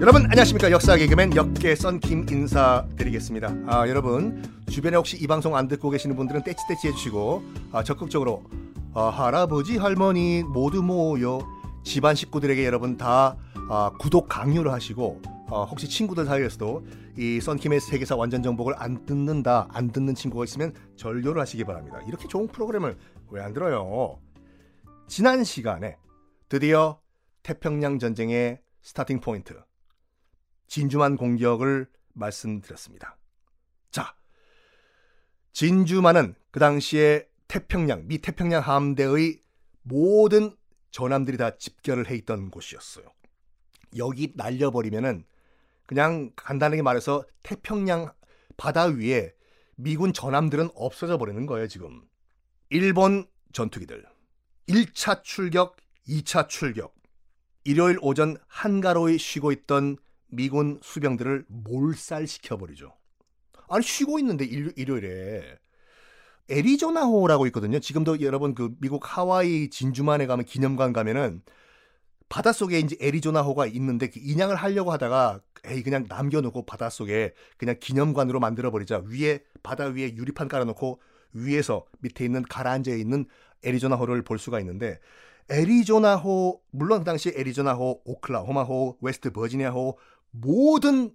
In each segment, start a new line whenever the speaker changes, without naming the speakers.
여러분 안녕하십니까 역사 개그맨 역계 썬킴 인사드리겠습니다. 아 여러분 주변에 혹시 이 방송 안 듣고 계시는 분들은 떼치떼치 해주시고 아, 적극적으로 아, 할아버지 할머니 모두 모여 집안 식구들에게 여러분 다 아, 구독 강요를 하시고 어, 혹시 친구들 사이에서도 이 썬킴의 세계사 완전 정복을 안 듣는다 안 듣는 친구가 있으면 전료를 하시기 바랍니다. 이렇게 좋은 프로그램을 왜 안 들어요? 지난 시간에 드디어 태평양 전쟁의 스타팅 포인트 진주만 공격을 말씀드렸습니다. 자, 진주만은 그 당시에 태평양, 미 태평양 함대의 모든 전함들이 다 집결을 해 있던 곳이었어요. 여기 날려버리면은 그냥 간단하게 말해서 태평양 바다 위에 미군 전함들은 없어져 버리는 거예요, 지금. 일본 전투기들. 1차 출격, 2차 출격. 일요일 오전 한가로이 쉬고 있던 미군 수병들을 몰살시켜버리죠. 아니 쉬고 있는데 일, 일요 일에 애리조나호라고 있거든요. 지금도 여러분 그 미국 하와이 진주만에 가면 기념관 가면은 바닷속에 이제 애리조나호가 있는데 그 인양을 하려고 하다가 에이 그냥 남겨놓고 바닷속에 그냥 기념관으로 만들어버리자 위에 바다 위에 유리판 깔아놓고 위에서 밑에 있는 가라앉아 있는 애리조나호를 볼 수가 있는데 애리조나호 물론 그 당시 애리조나호, 오클라호마호, 웨스트 버지니아호 모든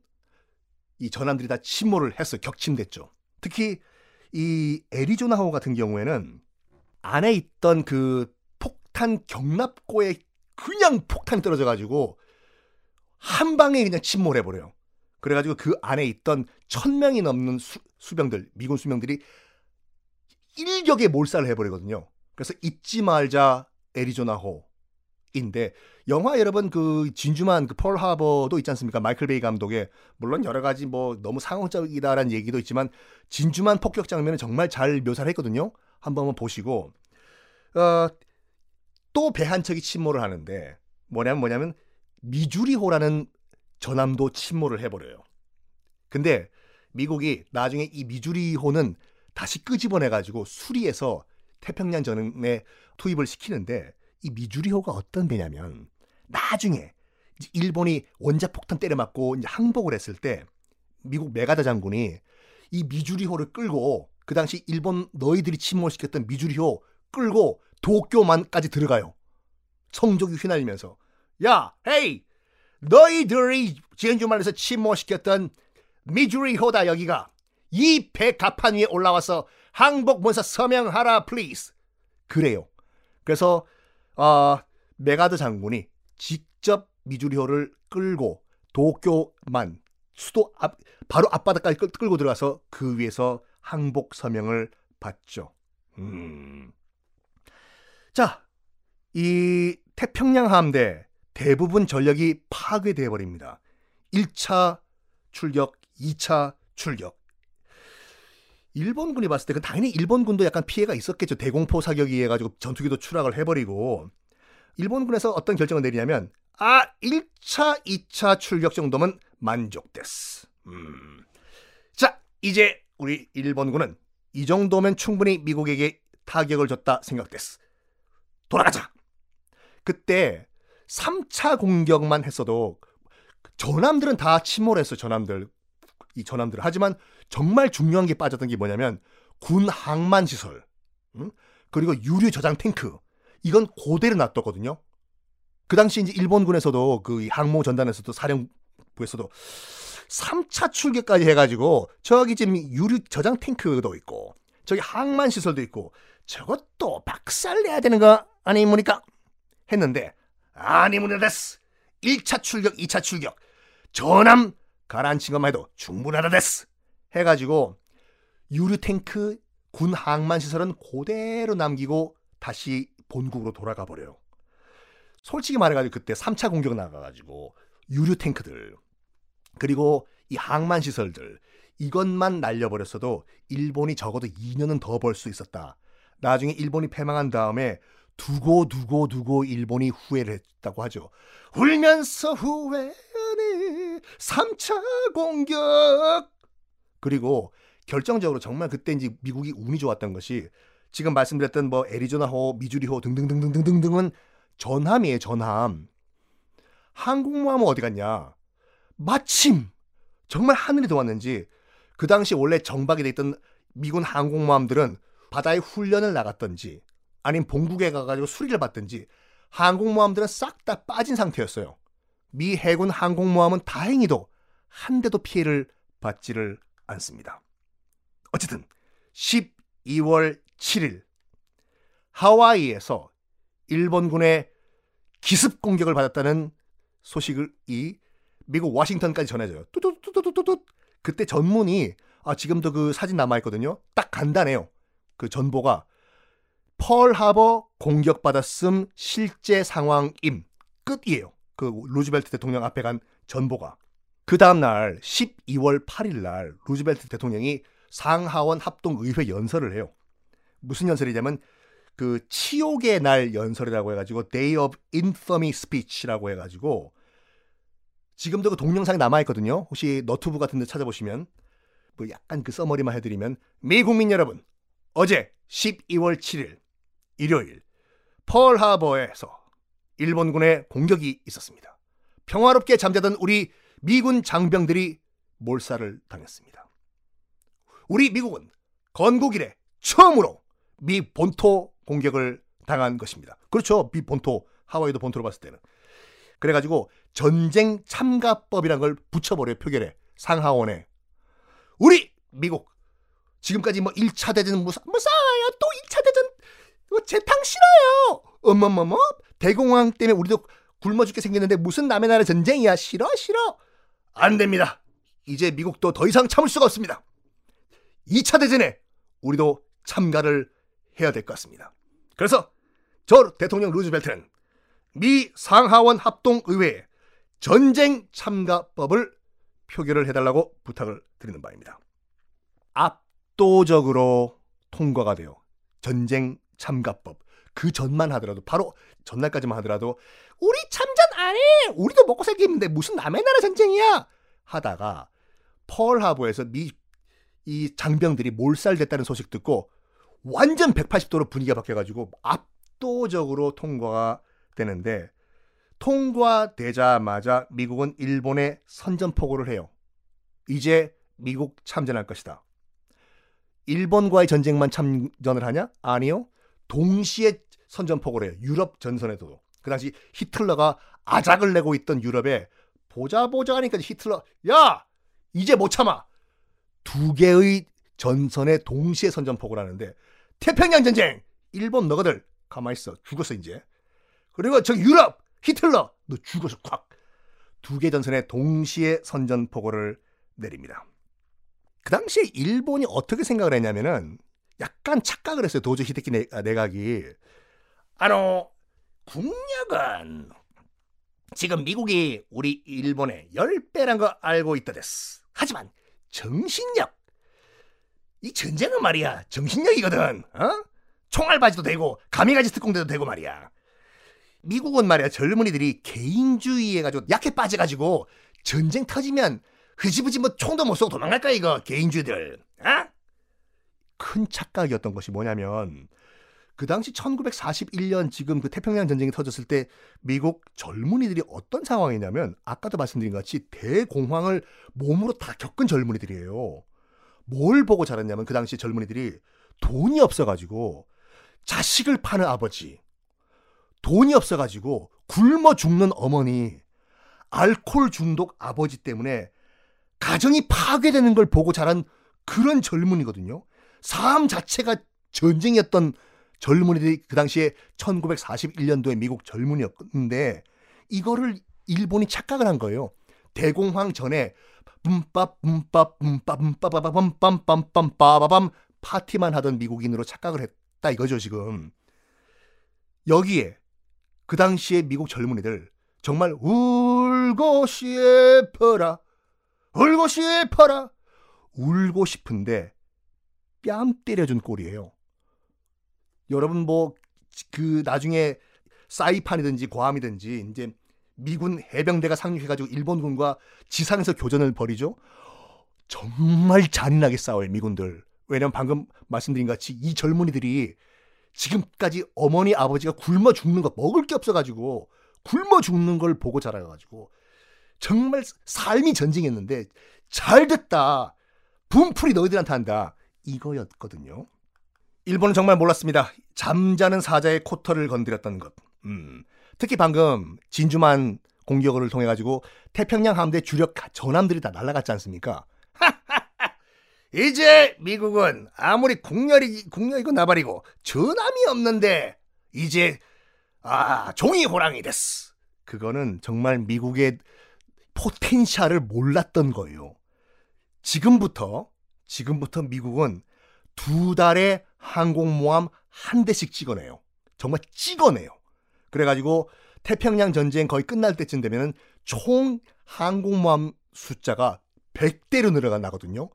이 전함들이 다 침몰을 했어 격침됐죠. 특히 이 애리조나호 같은 경우에는 안에 있던 그 폭탄 격납고에 그냥 폭탄이 떨어져 가지고 한 방에 그냥 침몰해 버려요. 그래 가지고 그 안에 있던 천 명이 넘는 수, 수병들 미군 수병들이 일격에 몰살을 해버리거든요. 그래서 잊지 말자 애리조나호인데 영화 여러분 그 진주만 그 펄하버도 있지 않습니까? 마이클 베이 감독의 물론 여러 가지 뭐 너무 상업적이다라는 얘기도 있지만 진주만 폭격 장면은 정말 잘 묘사를 했거든요. 한번 보시고 어, 또 배 한 척이 침몰을 하는데 뭐냐면 뭐냐면 미주리호라는 전함도 침몰을 해버려요. 근데 미국이 나중에 이 미주리호는 다시 끄집어내 가지고 수리해서 태평양 전에 투입을 시키는데 이 미주리호가 어떤 배냐면 나중에 일본이 원자 폭탄 때려 맞고 이제 항복을 했을 때 미국 메가다 장군이 이 미주리호를 끌고 그 당시 일본 너희들이 침몰시켰던 미주리호 끌고 도쿄만까지 들어가요. 성적이 휘날리면서. 야, hey, 너희들이 진주만에서 침몰시켰던 미주리호다 여기가 이 배 갑판 위에 올라와서 항복 문서 서명하라 please 그래요. 그래서 어, 맥아더 장군이 직접 미주리호를 끌고 도쿄만 수도 앞, 바로 앞바다까지 끌, 끌고 들어가서 그 위에서 항복 서명을 받죠. 음. 자, 이 태평양 함대 대부분 전력이 파괴되어 버립니다. 1차 출격, 2차 출격. 일본군이 봤을 때 그 당연히 일본군도 약간 피해가 있었겠죠. 대공포 사격이 해가지고 전투기도 추락을 해버리고 일본군에서 어떤 결정을 내리냐면 아 1차, 2차 출격 정도면 만족됐어. 음. 자 이제 우리 일본군은 이 정도면 충분히 미국에게 타격을 줬다 생각됐어. 돌아가자. 그때 3차 공격만 했어도 전함들은 다 침몰했어. 전함들 이 전함들. 하지만 정말 중요한 게 빠졌던 게 뭐냐면 군 항만 시설, 응? 그리고 유류 저장 탱크. 이건 고대로 놔뒀거든요. 그 당시 이제 일본군에서도 그 항모 전단에서도 사령부에서도 3차 출격까지 해가지고 저기 지금 유류 저장 탱크도 있고 저기 항만 시설도 있고 저것도 박살내야 되는 거 아니입니까? 했는데 아니무니 됐스 1차 출격, 2차 출격 전함 가라앉힌 것만 해도 충분하다 됐스 해가지고 유류 탱크 군 항만 시설은 그대로 남기고 다시 본국으로 돌아가 버려요. 솔직히 말해가지고 그때 3차 공격 나가가지고 유류 탱크들 그리고 이 항만 시설들 이것만 날려버렸어도 일본이 적어도 2년은 더 벌 수 있었다. 나중에 일본이 패망한 다음에 두고 두고 두고 일본이 후회를 했다고 하죠. 울면서 후회하네 3차 공격 그리고 결정적으로 정말 그때 이제 미국이 운이 좋았던 것이 지금 말씀드렸던 뭐 애리조나호, 미주리호 등등등등등등등은 전함이에요, 전함. 항공모함은 어디 갔냐? 마침 정말 하늘이 도왔는지 그 당시 원래 정박이 돼 있던 미군 항공모함들은 바다에 훈련을 나갔던지 아니면 본국에 가가지고 수리를 받든지 항공모함들은 싹 다 빠진 상태였어요. 미 해군 항공모함은 다행히도 한 대도 피해를 받지를 않습니다. 어쨌든 12월 7일 하와이에서 일본군의 기습 공격을 받았다는 소식을 이 미국 워싱턴까지 전해져요. 뚜뚜뚜뚜뚜뚜 그때 전문이 아 지금도 그 사진 남아 있거든요. 딱 간단해요. 그 전보가 펄 하버 공격 받았음 실제 상황임 끝이에요. 그 루즈벨트 대통령 앞에 간 전보가 그 다음 날 12월 8일 날 루즈벨트 대통령이 상하원 합동 의회 연설을 해요. 무슨 연설이냐면 그 치욕의 날 연설이라고 해가지고 Day of Infamy Speech라고 해가지고 지금도 그 동영상이 남아 있거든요. 혹시 너튜브 같은 데 찾아보시면 뭐 약간 그 써머리만 해드리면 미국민 여러분 어제 12월 7일 일요일 펄하버에서 일본군의 공격이 있었습니다. 평화롭게 잠자던 우리 미군 장병들이 몰살을 당했습니다. 우리 미국은 건국 이래 처음으로 미 본토 공격을 당한 것입니다. 그렇죠. 미 본토, 하와이도 본토로 봤을 때는. 그래가지고 전쟁 참가법이란 걸 붙여버려요. 표결에. 상하원에. 우리 미국 지금까지 뭐 1차 대전 무사, 무사요. 또 2차 대전 뭐 재탕 싫어요. 어머머머. 대공황 때문에 우리도 굶어 죽게 생겼는데 무슨 남의 나라 전쟁이야. 싫어 싫어. 안 됩니다. 이제 미국도 더 이상 참을 수가 없습니다. 2차 대전에 우리도 참가를 해야 될 것 같습니다. 그래서 저 대통령 루즈벨트는 미 상하원 합동의회에 전쟁 참가법을 표결을 해달라고 부탁을 드리는 바입니다. 압도적으로 통과가 돼요. 전쟁 참가법. 그 전만 하더라도 바로 전날까지만 하더라도 우리 참 해. 우리도 먹고 살기는데 무슨 남의 나라 전쟁이야. 하다가 펄하버에서 미 이 장병들이 몰살됐다는 소식 듣고 완전 180도로 분위기가 바뀌어가지고 압도적으로 통과가 되는데 통과되자마자 미국은 일본에 선전포고를 해요. 이제 미국 참전할 것이다. 일본과의 전쟁만 참전을 하냐? 아니요. 동시에 선전포고를 해요. 유럽 전선에도. 그 당시 히틀러가 아작을 내고 있던 유럽에 보자 보자 하니까 히틀러 야! 이제 못 참아! 두 개의 전선에 동시에 선전포고를 하는데 태평양 전쟁! 일본 너가들 가만히 있어. 죽었어 이제. 그리고 저 유럽! 히틀러! 너 죽었어 콱 두 개 전선에 동시에 선전포고를 내립니다. 그 당시에 일본이 어떻게 생각을 했냐면은 약간 착각을 했어요 도저 히데키 내, 아, 내각이. 아노 국력은 지금 미국이 우리 일본의 10배란 거 알고 있다 됐어 하지만 정신력 이 전쟁은 말이야 정신력이거든. 어? 총알 바지도 되고 가미가지 특공대도 되고 말이야. 미국은 말이야 젊은이들이 개인주의 해가지고 약해 빠져가지고 전쟁 터지면 흐지부지 뭐 총도 못 쏘고 도망갈까 이거 개인주의들. 어? 큰 착각이었던 것이 뭐냐면 그 당시 1941년 지금 그 태평양 전쟁이 터졌을 때 미국 젊은이들이 어떤 상황이냐면 아까도 말씀드린 것 같이 대공황을 몸으로 다 겪은 젊은이들이에요. 뭘 보고 자랐냐면 그 당시 젊은이들이 돈이 없어가지고 자식을 파는 아버지, 돈이 없어가지고 굶어 죽는 어머니, 알코올 중독 아버지 때문에 가정이 파괴되는 걸 보고 자란 그런 젊은이거든요. 삶 자체가 전쟁이었던 젊은이들이 그 당시에 1941년도에 미국 젊은이였는데 이거를 일본이 착각을 한 거예요. 대공황 전에 뿜밥 뿜밥 뿜밥 뿜빠바밤빰빰빰빰 빠바밤 파티만 하던 미국인으로 착각을 했다 이거죠 지금. 여기에 그 당시에 미국 젊은이들 정말 울고 싶어라 울고 싶어라 울고 싶은데 뺨 때려준 꼴이에요. 여러분 뭐 그 나중에 사이판이든지 괌이든지 이제 미군 해병대가 상륙해가지고 일본군과 지상에서 교전을 벌이죠. 정말 잔인하게 싸워요 미군들. 왜냐면 방금 말씀드린 같이 이 젊은이들이 지금까지 어머니 아버지가 굶어 죽는 거 먹을 게 없어가지고 굶어 죽는 걸 보고 자라가지고 정말 삶이 전쟁했는데 잘 됐다. 분풀이 너희들한테 한다. 이거였거든요. 일본은 정말 몰랐습니다. 잠자는 사자의 코털을 건드렸던 것. 음. 특히 방금 진주만 공격을 통해 가지고 태평양 함대 주력 전함들이 다 날아갔지 않습니까? 이제 미국은 아무리 국열이 국열이고 나발이고 전함이 없는데 이제 아 종이 호랑이 됐어. 그거는 정말 미국의 포텐셜을 몰랐던 거예요. 지금부터 지금부터 미국은 두 달에 항공모함 한 대씩 찍어내요. 정말 찍어내요. 그래가지고 태평양 전쟁 거의 끝날 때쯤 되면은 총 항공모함 숫자가 100대로 늘어가 나거든요.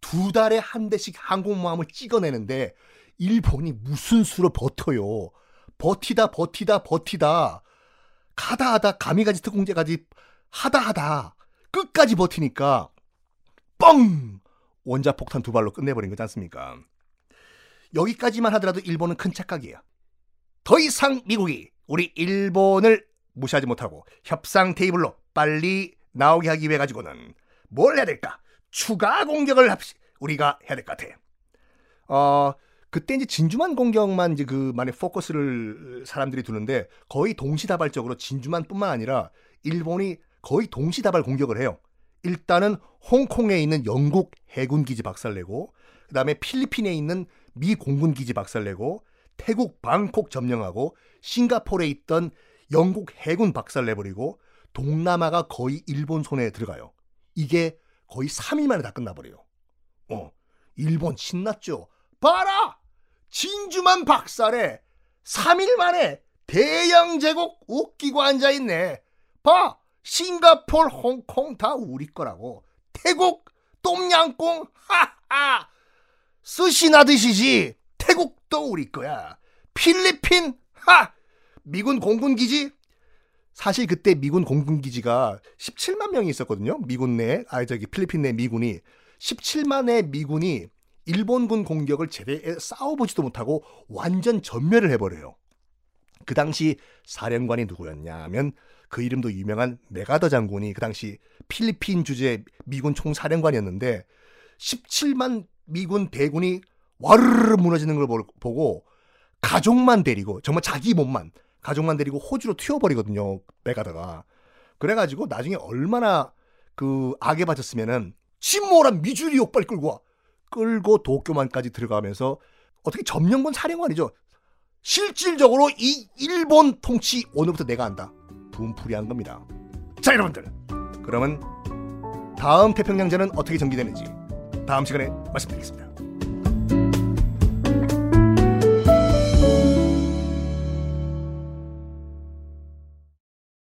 두 달에 한 대씩 항공모함을 찍어내는데 일본이 무슨 수로 버텨요. 버티다 버티다 버티다 가다 하다 가미가지 특공제까지 하다 하다 끝까지 버티니까 뻥 원자 폭탄 두 발로 끝내버린 거지 않습니까? 여기까지만 하더라도 일본은 큰 착각이에요. 더 이상 미국이 우리 일본을 무시하지 못하고 협상 테이블로 빨리 나오게 하기 위해 가지고는 뭘 해야 될까? 추가 공격을 합시, 우리가 해야 될 것 같아. 어, 그때 이제 진주만 공격만 이제 그 만에 포커스를 사람들이 두는데 거의 동시다발적으로 진주만뿐만 아니라 일본이 거의 동시다발 공격을 해요. 일단은 홍콩에 있는 영국 해군 기지 박살내고 그다음에 필리핀에 있는 미 공군 기지 박살내고 태국 방콕 점령하고 싱가포르에 있던 영국 해군 박살내버리고 동남아가 거의 일본 손에 들어가요. 이게 거의 3일 만에 다 끝나버려요. 어, 일본 신났죠. 봐라! 진주만 박살에 3일 만에 대영 제국 웃기고 앉아있네. 봐! 싱가폴, 홍콩 다 우리 거라고. 태국, 똠양꿍, 하하! 스시 나 드시지. 태국도 우리 거야. 필리핀, 하! 미군 공군 기지? 사실 그때 미군 공군 기지가 17만 명이 있었거든요. 미군 내, 아, 저기 필리핀 내 미군이. 17만의 미군이 일본군 공격을 제대로 싸워보지도 못하고 완전 전멸을 해버려요. 그 당시 사령관이 누구였냐 하면 그 이름도 유명한 메가더 장군이 그 당시 필리핀 주재 미군 총사령관이었는데 17만 미군 대군이 와르르 무너지는 걸 보고 가족만 데리고 정말 자기 몸만 가족만 데리고 호주로 튀어버리거든요 메가더가. 그래가지고 나중에 얼마나 그 악에 바쳤으면은 침몰한 미주리 옥발 끌고 와. 끌고 도쿄만까지 들어가면서 어떻게 점령군 사령관이죠. 실질적으로 이 일본 통치 오늘부터 내가 한다. 분풀이한 겁니다. 자 여러분들. 그러면 다음 태평양전은 어떻게 전개되는지 다음 시간에 말씀드리겠습니다.